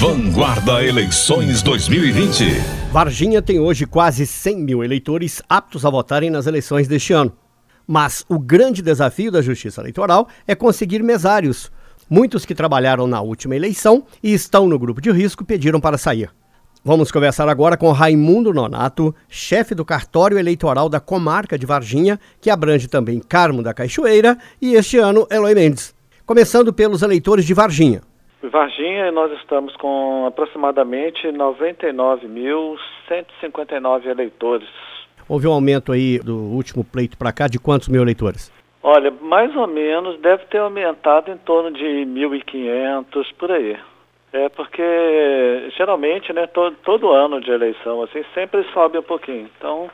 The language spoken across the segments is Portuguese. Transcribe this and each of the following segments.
Vanguarda Eleições 2020. Varginha tem hoje quase 100 mil eleitores aptos a votarem nas eleições deste ano. Mas o grande desafio da Justiça Eleitoral é conseguir mesários. Muitos que trabalharam na última eleição e estão no grupo de risco pediram para sair. Vamos conversar agora com Raimundo Nonato, chefe do cartório eleitoral da comarca de Varginha, que abrange também Carmo da Cachoeira e este ano Eloy Mendes. Começando pelos eleitores de Varginha. Varginha, nós estamos com aproximadamente 99.159 eleitores. Houve um aumento aí do último pleito para cá de quantos mil eleitores? Olha, mais ou menos deve ter aumentado em torno de 1.500 por aí. É porque geralmente, né, todo, todo ano de eleição assim sempre sobe um pouquinho. Então,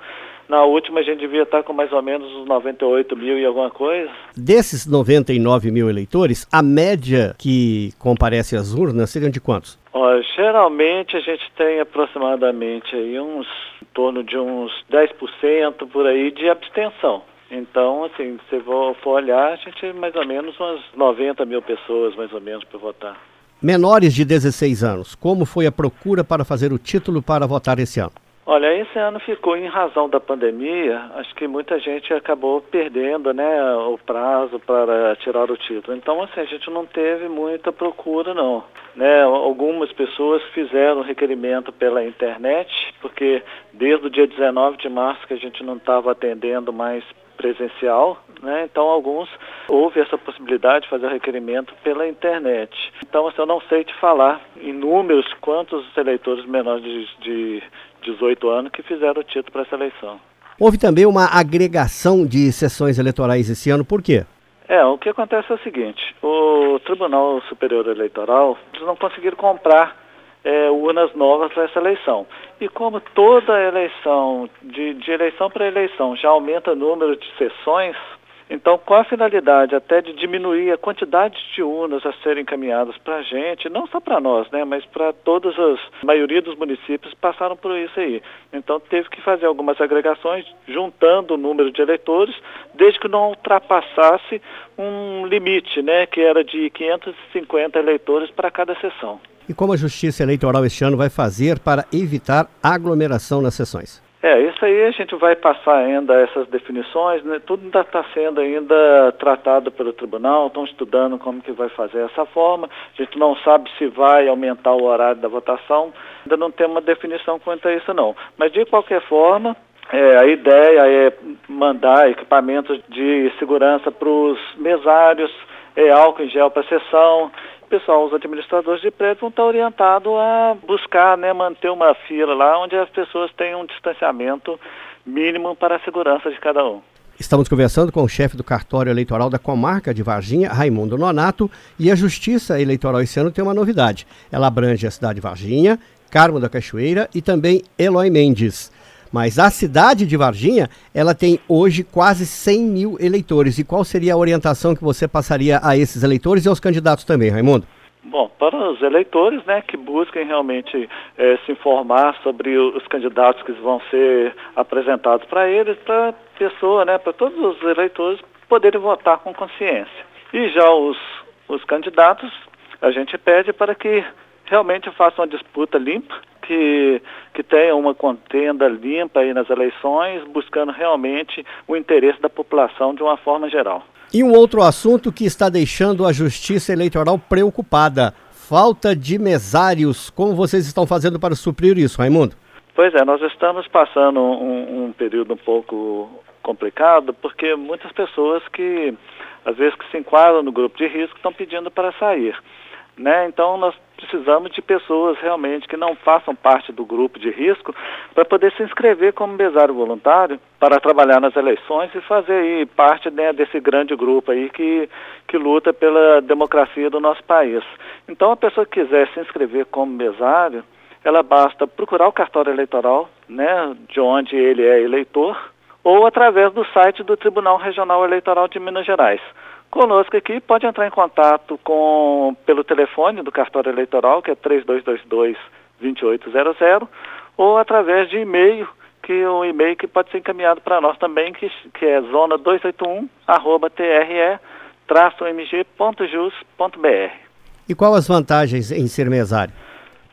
na última a gente devia estar com mais ou menos uns 98 mil e alguma coisa. Desses 99 mil eleitores, a média que comparece às urnas seriam de quantos? Geralmente a gente tem aproximadamente aí uns em torno de uns 10% por aí de abstenção. Então, assim, se for, for olhar, a gente mais ou menos umas 90 mil pessoas mais ou menos para votar. Menores de 16 anos, como foi a procura para fazer o título para votar esse ano? Olha, esse ano ficou em razão da pandemia, acho que muita gente acabou perdendo né, o prazo para tirar o título. Então, assim, a gente não teve muita procura, não. Né, algumas pessoas fizeram requerimento pela internet, porque desde o dia 19 de março que a gente não estava atendendo mais presencial, né? Então alguns houve essa possibilidade de fazer o requerimento pela internet. Então assim, eu não sei te falar em números quantos eleitores menores de, de 18 anos que fizeram o título para essa eleição. Houve também uma agregação de sessões eleitorais esse ano, por quê? É, o que acontece é o seguinte, o Tribunal Superior Eleitoral, não conseguiram comprar é, urnas novas para essa eleição. E como toda eleição, de, de eleição para eleição, já aumenta o número de sessões, então, com a finalidade até de diminuir a quantidade de urnas a serem encaminhadas para a gente, não só para nós, né, mas para todas as maioria dos municípios passaram por isso aí. Então, teve que fazer algumas agregações, juntando o número de eleitores, desde que não ultrapassasse um limite, né, que era de 550 eleitores para cada sessão. E como a Justiça Eleitoral este ano vai fazer para evitar aglomeração nas sessões? É, isso aí a gente vai passar ainda essas definições, né? tudo ainda está sendo ainda tratado pelo tribunal, estão estudando como que vai fazer essa forma, a gente não sabe se vai aumentar o horário da votação, ainda não tem uma definição quanto a isso não. Mas de qualquer forma, é, a ideia é mandar equipamentos de segurança para os mesários, é, álcool em gel para a sessão, o pessoal, os administradores de prédio vão estar orientados a buscar, né, manter uma fila lá onde as pessoas tenham um distanciamento mínimo para a segurança de cada um. Estamos conversando com o chefe do cartório eleitoral da comarca de Varginha, Raimundo Nonato, e a Justiça Eleitoral esse ano tem uma novidade. Ela abrange a cidade de Varginha, Carmo da Cachoeira e também Eloy Mendes. Mas a cidade de Varginha, ela tem hoje quase 100 mil eleitores. E qual seria a orientação que você passaria a esses eleitores e aos candidatos também, Raimundo? Bom, para os eleitores, né, que busquem realmente é, se informar sobre os candidatos que vão ser apresentados para eles, para a pessoa, né, para todos os eleitores poderem votar com consciência. E já os, os candidatos, a gente pede para que realmente façam uma disputa limpa, que, que tenha uma contenda limpa aí nas eleições, buscando realmente o interesse da população de uma forma geral. E um outro assunto que está deixando a Justiça Eleitoral preocupada: falta de mesários. Como vocês estão fazendo para suprir isso, Raimundo? Pois é, nós estamos passando um, um período um pouco complicado, porque muitas pessoas que, às vezes, que se enquadram no grupo de risco estão pedindo para sair. Né? Então nós precisamos de pessoas realmente que não façam parte do grupo de risco para poder se inscrever como mesário voluntário para trabalhar nas eleições e fazer aí parte né, desse grande grupo aí que, que luta pela democracia do nosso país. Então a pessoa que quiser se inscrever como mesário, ela basta procurar o cartório eleitoral, né, de onde ele é eleitor, ou através do site do Tribunal Regional Eleitoral de Minas Gerais conosco aqui, pode entrar em contato com pelo telefone do cartório eleitoral, que é 3222 2800, ou através de e-mail, que é um e-mail que pode ser encaminhado para nós também, que, que é zona 281 arroba tre mg.jus.br. E qual as vantagens em ser mesário?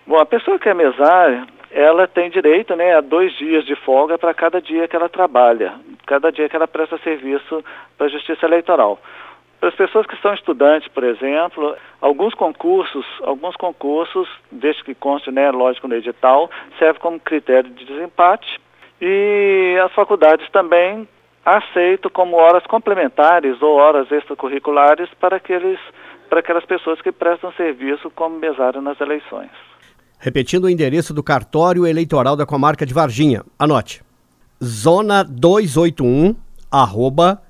Bom, a pessoa que é mesária, ela tem direito né, a dois dias de folga para cada dia que ela trabalha, cada dia que ela presta serviço para a Justiça Eleitoral. Para as pessoas que são estudantes, por exemplo, alguns concursos, alguns concursos, desde que conste, né, lógico, no edital, serve como critério de desempate e as faculdades também aceitam como horas complementares ou horas extracurriculares para, aqueles, para aquelas pessoas que prestam serviço como mesário nas eleições. Repetindo o endereço do cartório eleitoral da comarca de Varginha. Anote. Zona 281, arroba,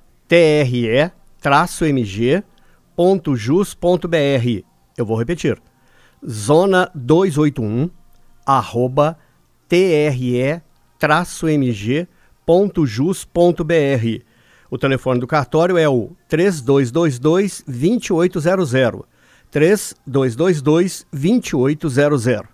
tre-mg.jus.br. Eu vou repetir. Zona 281, arroba, tre-mg.jus.br. O telefone do cartório é o 3222 2800. 3222 2800.